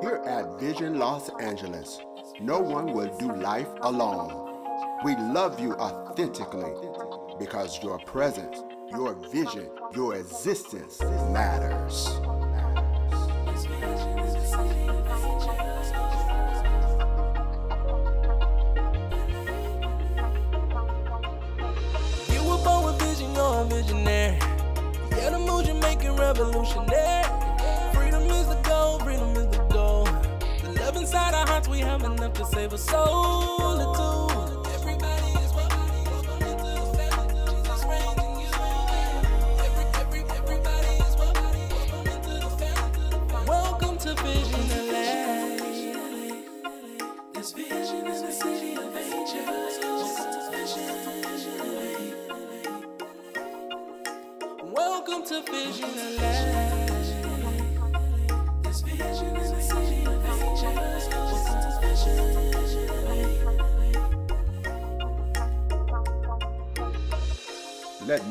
Here at Vision Los Angeles, no one will do life alone. We love you authentically because your presence, your vision, your existence matters. Enough to save a soul. Everybody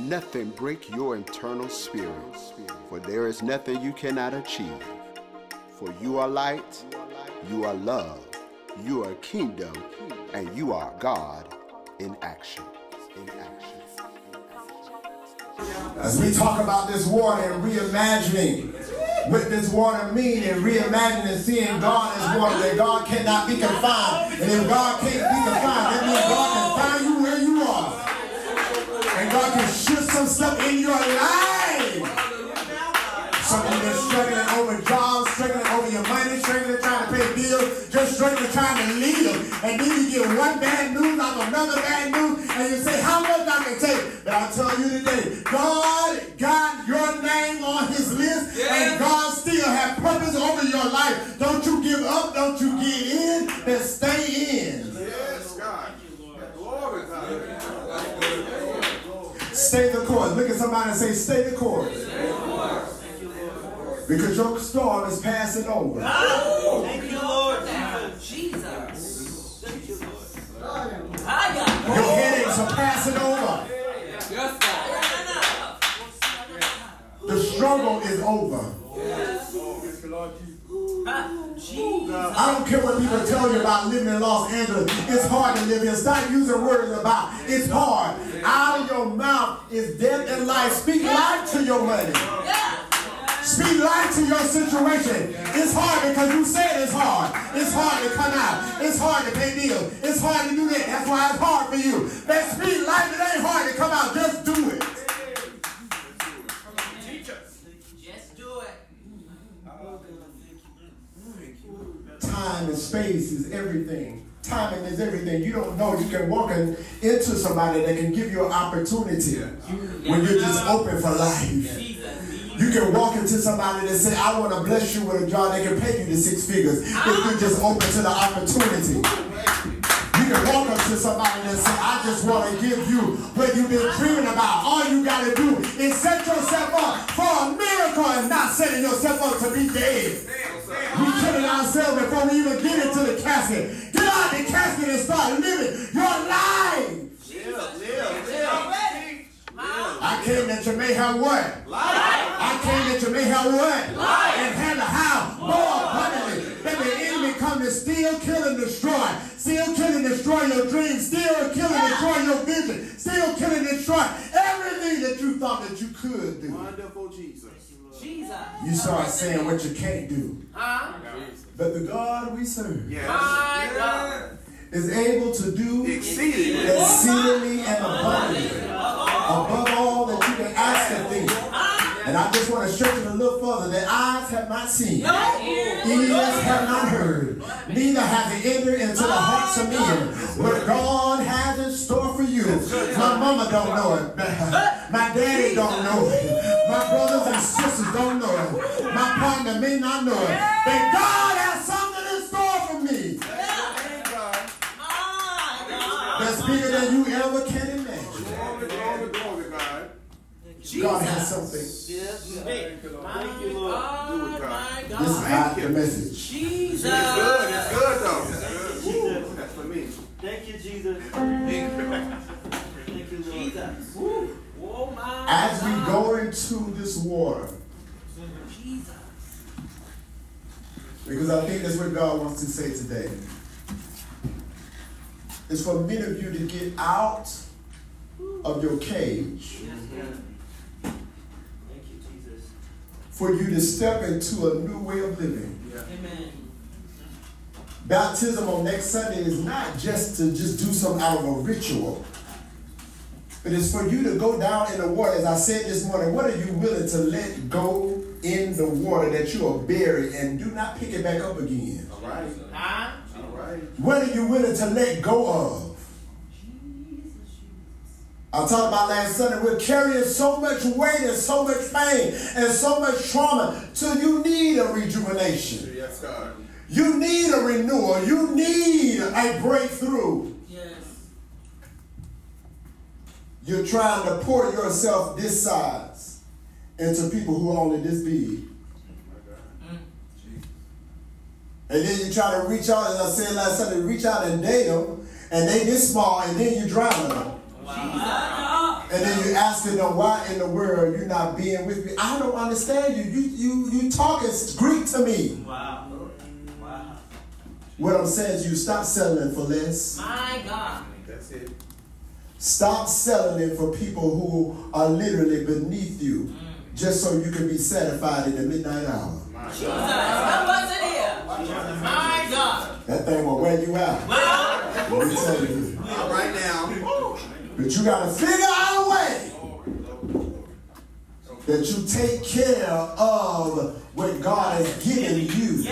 nothing break your internal spirit, for there is nothing you cannot achieve. For you are light, you are love, you are kingdom, and you are God in action. As we talk about this water and reimagining what this water mean and reimagining seeing God as water, that God cannot be confined. And if God can't be confined, that means God can find you where you are. And God can shift some stuff in your life. Some of you been struggling over jobs, struggling over your money, struggling trying to pay bills, just struggling trying to live. And then you get one bad news after another bad news, and you say, how much I can take? But I tell you today, God got your name on his list, and God still has purpose over your life. Don't you give up, don't you get in, but stay in. Yes, God. Glory, God. Stay the course. Look at somebody and say, stay the course. Because your storm is passing over. Thank you, Lord. Jesus. Thank you, Lord. Your headaches are passing over. The struggle is over. I don't care what people tell you about living in Los Angeles. It's hard to live here. Stop using words about it's hard. Out of your mouth is death and life. Speak life to your money. Speak life to your situation. It's hard because you said it's hard. It's hard to come out. It's hard to pay bills. It's hard to do that. That's why it's hard for you. But speak life. It ain't hard to come out. Just do it. Teachers. Just do it. Time and space is everything. Timing is everything. You don't know. You can walk in, into somebody that can give you an opportunity when you're just open for life. You can walk into somebody that say, I want to bless you with a job that can pay you the six figures if you're just open to the opportunity. You can walk up to somebody and say, I just want to give you what you've been dreaming about. All you got to do is set yourself up for a miracle and not setting yourself up to be dead. We killing ourselves before we even get into the casket. Get out the casket and start living your life. I came that you may have what? Life. I came that you may have what? Life. And have a house more abundantly. That the enemy come to steal, kill, and destroy. Still kill and destroy your dreams. Still kill and destroy your vision. Still kill and destroy everything that you thought that you could do. Wonderful Jesus. Jesus. You start saying what you can't do. Huh? But the God we serve Yes. My God. is able to do Exceedingly. exceedingly and abundantly above all that you can ask or think. And I just want to stretch it a little further. That eyes have not seen, ears have not heard, neither have they entered into the hearts of men. What God has in store for you. My mama don't know it. My daddy don't know it. My brothers and sisters don't know it. My partner may not know it. But God has something in store for me that's bigger than you ever can imagine. Glory, glory, glory, God. God has something. Thank you, Lord. Do it, God. This is not the message. Jesus. It's good. It's good, though. It's good. That's for me. Thank you, Jesus. Thank you. Thank you, Lord. Jesus. Woo. Oh my. As we go into this water, Jesus. Because I think that's what God wants to say today. It's for many of you to get out of your cage. Yes, Thank you, Jesus. For you to step into a new way of living. Amen. Baptism on next Sunday is not just to just do something out of a ritual. But it's for you to go down in the water. As I said this morning, what are you willing to let go in the water that you are buried and do not pick it back up again? All right. Huh? All right. What are you willing to let go of? I talked about last Sunday, we're carrying so much weight and so much pain and so much trauma till you need a rejuvenation. Yes, God. You need a renewal. You need a breakthrough. Yes. You're trying to pour yourself this size into people who are only this big. Mm. And then you try to reach out, as I said last Sunday, reach out and date them, and they this small, and then you drown them. And then you asking them why in the world you're not being with me. I don't understand you. You you you talking Greek to me. Wow. Wow. What I'm saying is you stop settling for less. My God. That's it. Stop selling it for people who are literally beneath you, just so you can be satisfied in the midnight hour. Jesus. What was here? My God. That thing will wear you out. Let me tell you. Right now. But you gotta figure out a way that you take care of what God has given you.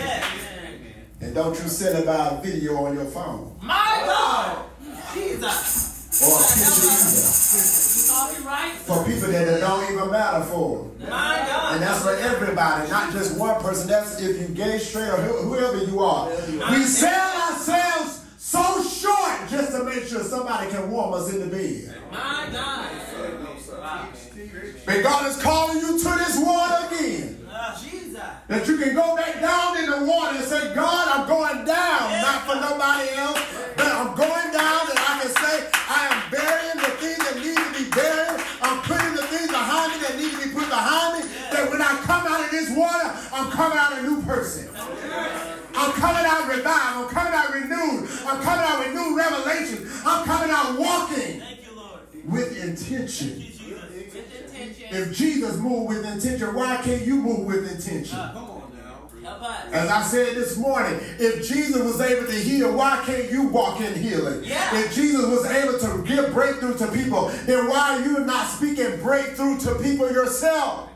And don't you send about a video on your phone My God. Jesus. Or a picture You talking right? either for people that it don't even matter for. And that's for everybody, not just one person. That's if you gay, straight, or whoever you are. We sell ourselves so short just to make sure somebody can warm us in the bed. My God. But God is calling you to this water again. Jesus. That you can go back down in the water and say, God, I'm going down, not for nobody else, but I'm going down and I can say, I am burying the things that need to be buried. I'm putting the things behind me that need to be put behind me. That when I come out of this water, I'm coming out a new person. I'm coming out revived. I'm coming out renewed. I'm coming out with new revelation. I'm coming out walking you, with intention. You, With intention. If Jesus moved with intention, why can't you move with intention? Come on now. Help us. As I said this morning, if Jesus was able to heal, why can't you walk in healing? Yeah. If Jesus was able to give breakthrough to people, then why are you not speaking breakthrough to people yourself?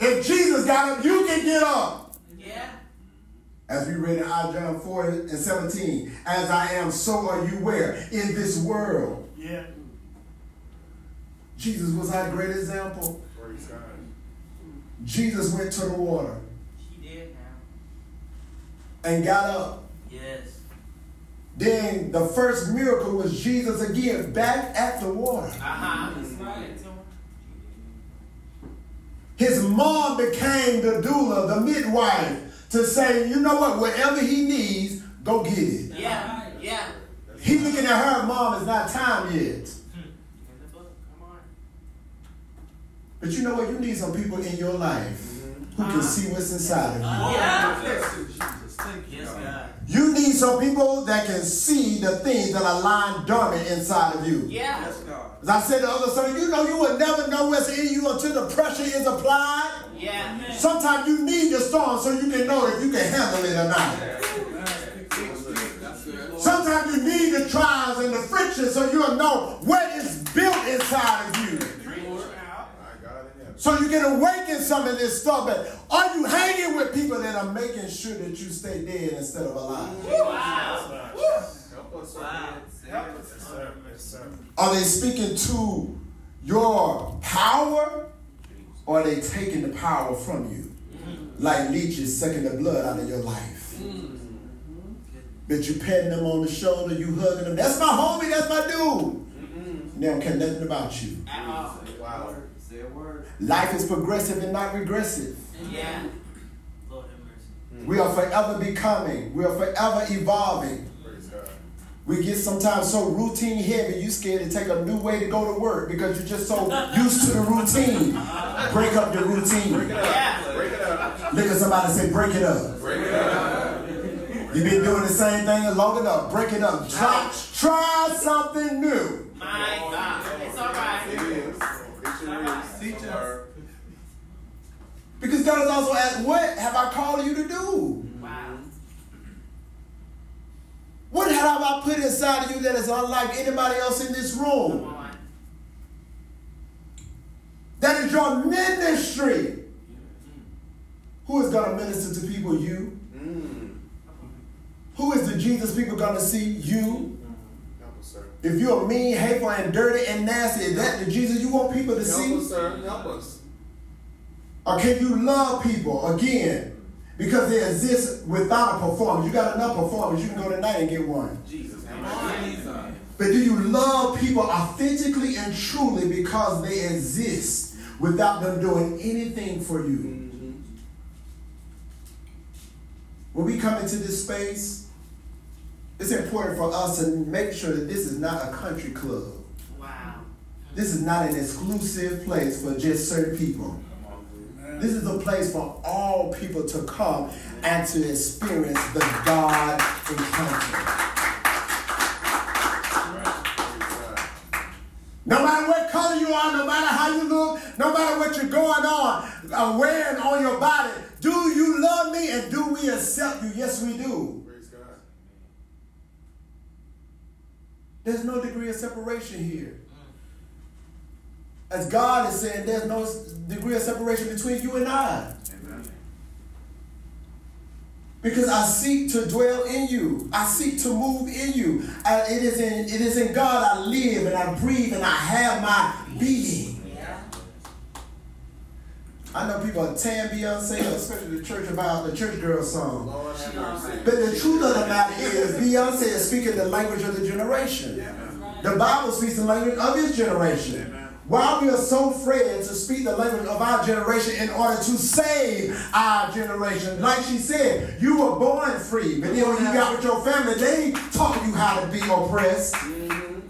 If Jesus got up, you can get up. Yeah. As we read in John 4 and 17, as I am, so are you where? In this world. Yeah. Jesus was our great example. Praise God. Jesus went to the water She did now. and got up. Yes. Then the first miracle was Jesus again back at the water. Uh-huh. That's right. His mom became the doula, the midwife, to say, you know what, whatever he needs, go get it. Yeah. Yeah. He looking at her, mom, it's not time yet. In the book. Come on. But you know what, you need some people in your life who can uh-huh. see what's inside of you. Yeah. You need some people that can see the things that are lying dormant inside of you. Yeah. Yes, God. As I said the other Sunday, you know you will never know what's in you until the pressure is applied. Yeah. Sometimes you need the storm so you can know if you can handle it or not. Sometimes you need the trials and the friction so you'll know what is built inside of you. My God in heaven. So you can awaken some of this stuff. But are you hanging with people that are making sure that you stay dead instead of alive? Wow. Help us, Wow. Help us. Are they speaking to your power or are they taking the power from you? Like leeches sucking the blood out of your life. But you patting them on the shoulder, you hugging them. That's my homie, that's my dude. They don't care nothing about you. At all. Wow. Say a word. Life is progressive and not regressive. Yeah. Lord have mercy. We are forever becoming. We are forever evolving. Praise God. We get sometimes so routine heavy, you scared to take a new way to go to work because you're just so used to the routine. Break up your routine. Break it Yeah. Break it up. Look at somebody say, break it up. Break it up. You've been doing the same thing long enough. Break it up. Try, try something new. My God. It's all right. It is. It sure is. Teach us. Because God has also asked, What have I called you to do? Wow. What have I put inside of you that is unlike anybody else in this room? That is your ministry. Who is going to minister to people? You. Mm. Who is the Jesus people going to see? You. Help. If you're mean, hateful, and dirty and nasty, is that the Jesus you want people to Help see? us, sir. Help us. Or can you love people again? Because they exist without a performance. You got enough performance, you can go tonight and get one. Jesus. Jesus. But do you love people authentically and truly because they exist without them doing anything for you? Mm-hmm. When we come into this space, it's important for us to make sure that this is not a country club. Wow. This is not an exclusive place for just certain people. This is a place for all people to come and to experience the God encounter. No matter what color you are, no matter how you look, no matter what you're going on, uh, wearing on your body, do you love me and do we accept you? Yes, we do. Praise God. There's no degree of separation here. As God is saying, there's no degree of separation between you and I. Amen. Because I seek to dwell in you. I seek to move in you. I- it, is in, it is in God I live and I breathe and I have my being. Yeah. I know people are tearing Beyonce, especially the church about the church girl song. Lord. But the truth of the matter is, Beyonce is speaking the language of the generation. The Bible speaks the language of his generation. Amen. Why we are so afraid to speak the language of our generation in order to save our generation. Like she said, you were born free, but then when you got with your family, they taught you how to be oppressed. Mm-hmm.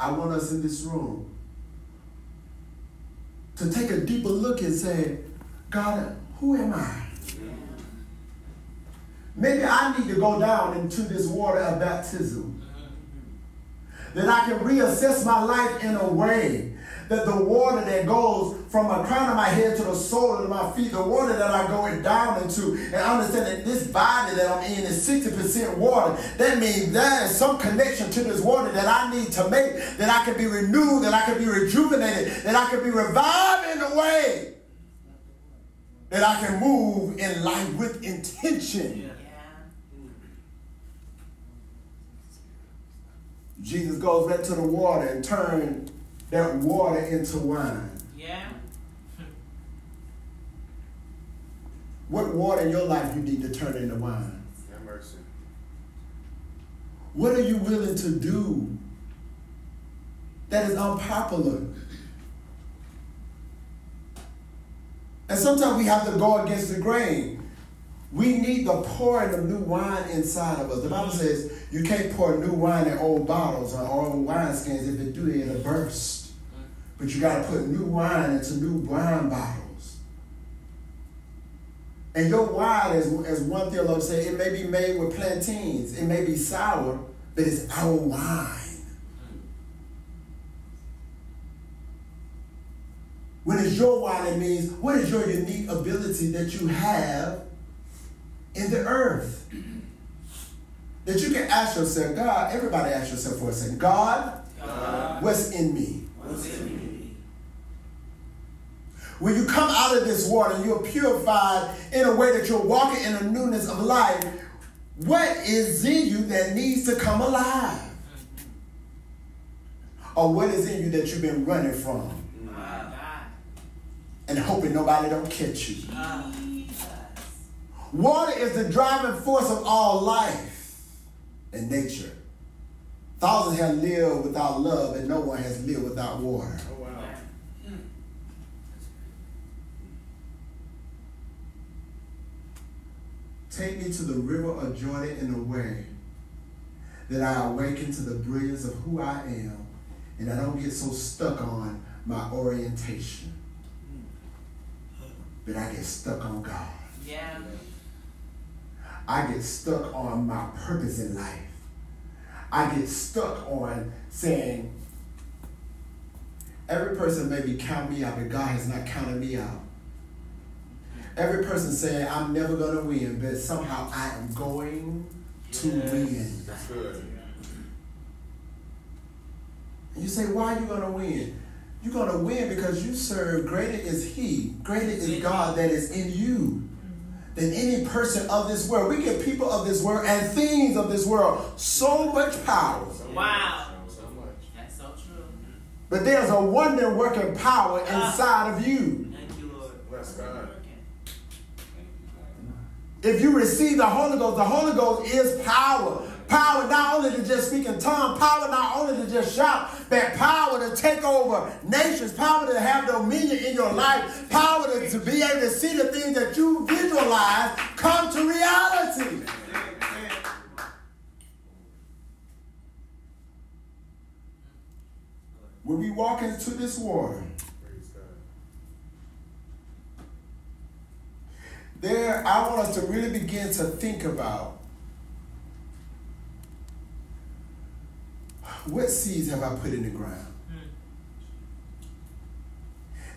I want us in this room to take a deeper look and say, God, who am I? Maybe I need to go down into this water of baptism. That I can reassess my life in a way that the water that goes from the crown of my head to the sole of my feet, the water that I go down into, and understand that this body that I'm in is 60% water. That means there is some connection to this water that I need to make, that I can be renewed, that I can be rejuvenated, that I can be revived in a way that I can move in life with intention. Jesus goes back to the water and turned that water into wine. Yeah. What water in your life you need to turn into wine? Have mercy. What are you willing to do that is unpopular? And sometimes we have to go against the grain. We need the pouring of new wine inside of us. The Bible mm-hmm. says you can't pour new wine in old bottles or old wineskins. If it do, it'll burst. Mm-hmm. But you got to put new wine into new wine bottles. And your wine, as, as one theologian said, it may be made with plantains. It may be sour, but it's our wine. Mm-hmm. When it's your wine, it means what is your unique ability that you have in the earth? That you can ask yourself, God, everybody ask yourself for a second, God, what's in me? What's in me? When you come out of this water and you're purified in a way that you're walking in a newness of life, what is in you that needs to come alive? Or what is in you that you've been running from and hoping nobody don't catch you? Jesus. Water is the driving force of all life and nature. Thousands have lived without love, and no one has lived without water. Oh, wow. Take me to the river of Jordan in a way that I awaken to the brilliance of who I am and I don't get so stuck on my orientation. Mm. but I get stuck on God. Yeah. I get stuck on my purpose in life. I get stuck on saying, every person maybe count me out, but God has not counted me out. Every person saying, I'm never going to win, but somehow I am going to Yes. win. That's good. And you say, why are you going to win? You're going to win because you serve greater is He, greater is God that is in you than any person of this world. We give people of this world and things of this world so much power. Wow. So much. That's so true. But there's a wonder working power ah. inside of you. Thank you, Lord. Bless God. If you receive the Holy Ghost, the Holy Ghost is power. Power not only to just speak in tongues, power not only to just shout, but power to take over nations, power to have dominion in your life, power to, to be able to see the things that you visualize come to reality. When we walk into this water, there I want us to really begin to think about what seeds have I put in the ground hmm.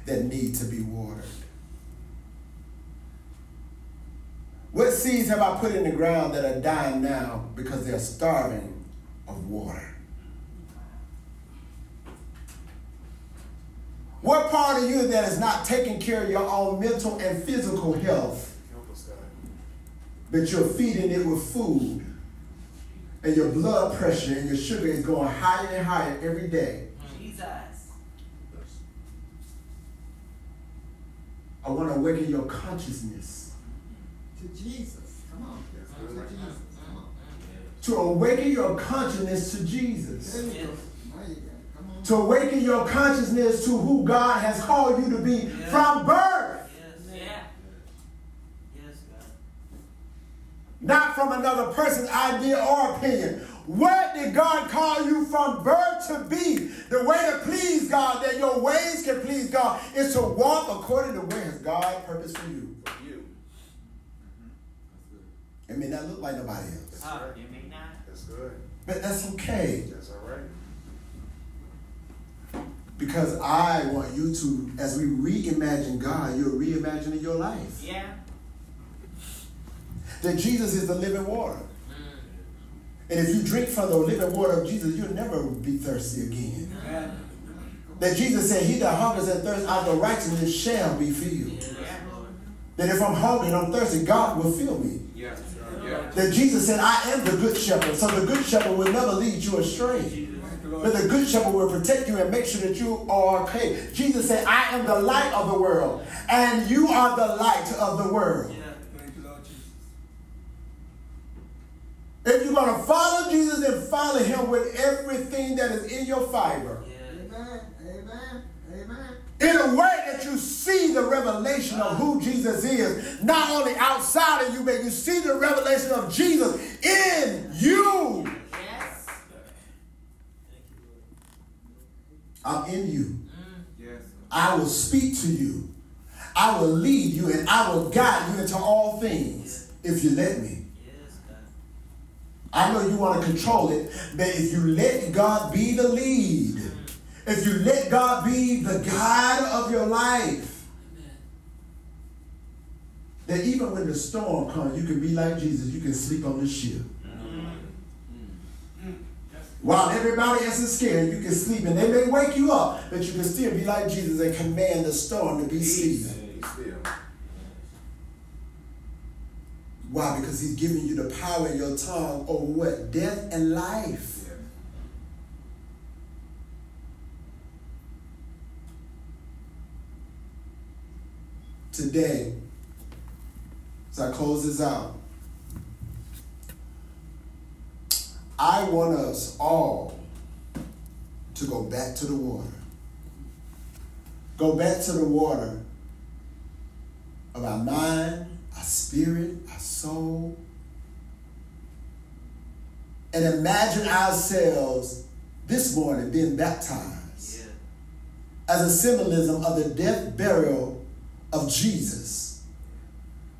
that need to be watered? What seeds have I put in the ground that are dying now because they're starving of water? What part of you that is not taking care of your own mental and physical health, Help us, God. but you're feeding it with food, and your blood pressure and your sugar is going higher and higher every day? Jesus. I want to awaken your consciousness To Jesus. Come on. To Jesus. Come on. to awaken your consciousness to Jesus. There you go. Now you got it. Come on. To awaken your consciousness to who God has called you to be Yeah. from birth, Yes. Yeah. Yes, God. Not from another person's idea or opinion. What did God call you from birth to be? The way to please God, that your ways can please God, is to walk according to where has God purposed for you. For you. Mm-hmm. It may not look like nobody else, Oh, you may not. That's good. but that's okay. That's all right. Because I want you to, as we reimagine God, you're reimagining your life. Yeah. That Jesus is the living water. And if you drink from the living water of Jesus, you'll never be thirsty again. That Jesus said, He that hungers and thirsts after righteousness shall be filled. That if I'm hungry and I'm thirsty, God will fill me. That Jesus said, I am the good shepherd. So the good shepherd will never lead you astray. But the good shepherd will protect you and make sure that you are okay. Jesus said, I am the light of the world, and you are the light of the world. Yeah. Thank you, Lord Jesus. If you're going to follow Jesus, then follow him with everything that is in your fiber. Yeah. Amen. Amen. Amen. In a way that you see the revelation of who Jesus is, not only outside of you, but you see the revelation of Jesus in you. Yes. Thank you, Lord. I'm in you. Yes. I will speak to you. I will lead you and I will guide you into all things if you let me. I know you want to control it, but if you let God be the lead, if you let God be the guide of your life, that even when the storm comes, you can be like Jesus. You can sleep on the ship. While everybody else is scared, you can sleep and they may wake you up, but you can still be like Jesus and command the storm to be still. Be still. Why? Because he's giving you the power in your tongue over what? Death and life. Today, as I close this out, I want us all to go back to the water. Go back to the water of our mind, our spirit, our soul, and imagine ourselves this morning being baptized Yeah. as a symbolism of the death, burial of of Jesus.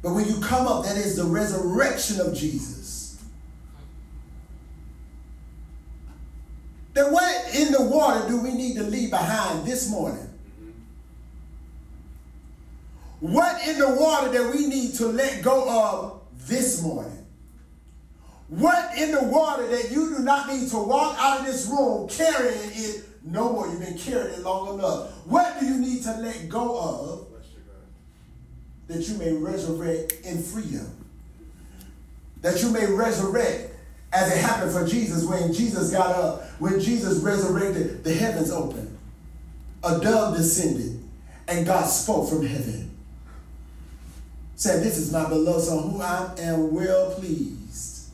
But when you come up, that is the resurrection of Jesus. Then what in the water do we need to leave behind this morning? What in the water that we need to let go of this morning? What in the water that you do not need to walk out of this room carrying it no more? You've been carrying it long enough. What do you need to let go of that you may resurrect in freedom? That you may resurrect as it happened for Jesus when Jesus got up, when Jesus resurrected, the heavens opened, a dove descended, and God spoke from heaven. Said, This is my beloved son who I am well pleased.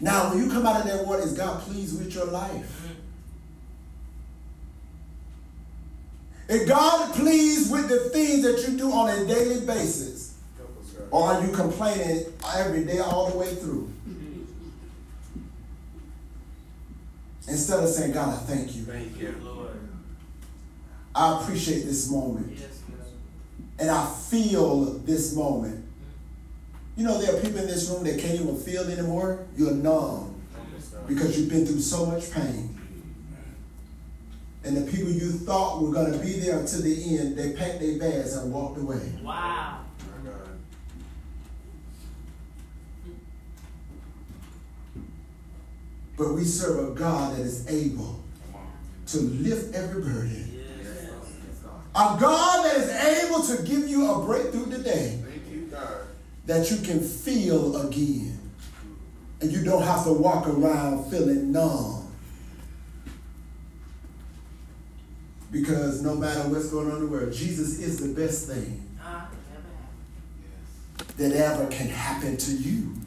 Now, when you come out of that water, is God pleased with your life? Mm-hmm. Is God pleased with the things that you do on a daily basis? Or are you complaining every day all the way through? Instead of saying, God, I thank you. Thank you. Lord. I appreciate this moment. Yes, God. And I feel this moment. You know, there are people in this room that can't even feel anymore. You're numb because you've been through so much pain. And the people you thought were going to be there until the end, they packed their bags and walked away. Wow. But we serve a God that is able to lift every burden. Yes. A God that is able to give you a breakthrough today Thank you, God. that you can feel again. And you don't have to walk around feeling numb. Because no matter what's going on in the world, Jesus is the best thing Ah, never happened. that ever can happen to you. Yes.